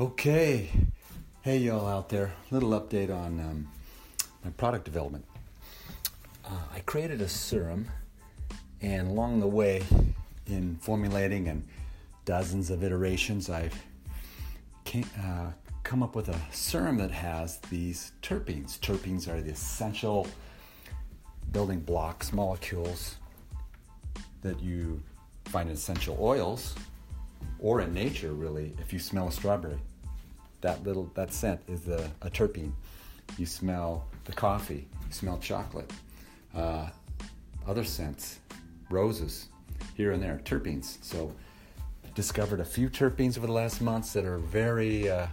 Okay. Hey, y'all out there. Little update on um, my product development. Uh, I created a serum, and along the way, in formulating and dozens of iterations, I've came, uh, come up with a serum that has these terpenes. Terpenes are the essential building blocks, molecules that you find in essential oils or in nature, really, if you smell a strawberry that little that scent is a, terpene. You smell the coffee, you smell chocolate, uh, other scents, roses, here and there, terpenes. So, discovered a few terpenes over the last months that are very uh,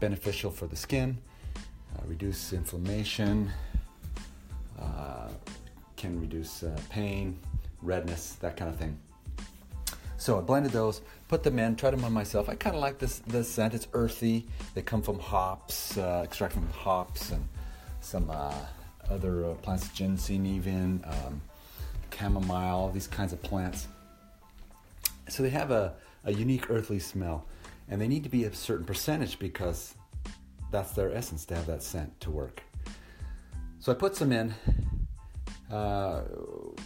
beneficial for the skin, uh, reduce inflammation, uh, can reduce uh, pain, redness, that kind of thing. So I blended those, put them in, tried them on myself. I kind of like this this scent. It's earthy. They come from hops, uh, extract from hops and some uh, other uh, plants, ginseng even, um, chamomile, these kinds of plants. So they have a, a unique earthly smell, and they need to be a certain percentage because that's their essence to have that scent to work. So I put some in. Uh,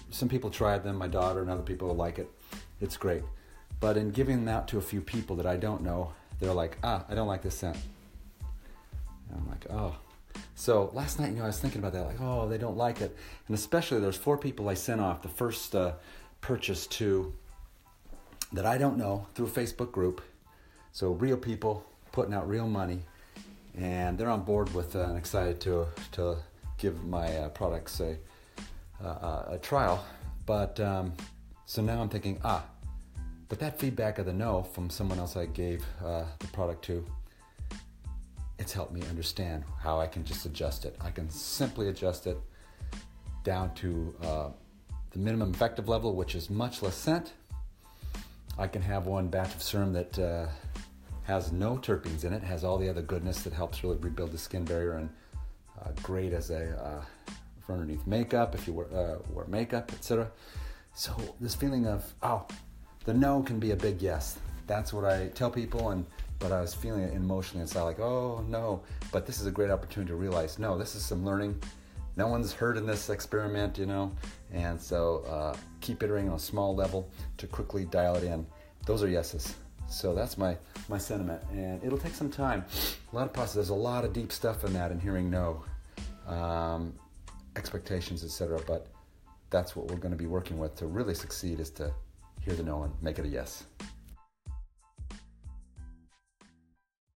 some people tried them, my daughter and other people like it it's great. But in giving that to a few people that I don't know, they're like, ah, I don't like this scent. And I'm like, oh. So last night, you know, I was thinking about that, like, oh, they don't like it. And especially there's four people I sent off the first uh, purchase to that I don't know through a Facebook group. So real people putting out real money, and they're on board with uh, and excited to to give my uh, products a, uh, a trial. But um, so now I'm thinking, ah, but that feedback of the no from someone else I gave uh, the product to, it's helped me understand how I can just adjust it. I can simply adjust it down to uh, the minimum effective level, which is much less scent. I can have one batch of serum that uh, has no terpenes in it, has all the other goodness that helps really rebuild the skin barrier and uh, great as a uh, for underneath makeup if you wear, uh, wear makeup, etc. So this feeling of oh, the no can be a big yes. That's what I tell people, and but I was feeling it emotionally inside, like oh no. But this is a great opportunity to realize no, this is some learning. No one's heard in this experiment, you know, and so uh, keep iterating on a small level to quickly dial it in. Those are yeses. So that's my my sentiment, and it'll take some time. A lot of process. There's a lot of deep stuff in that, and hearing no, um, expectations, etc. But that's what we're going to be working with to really succeed is to hear the no and make it a yes.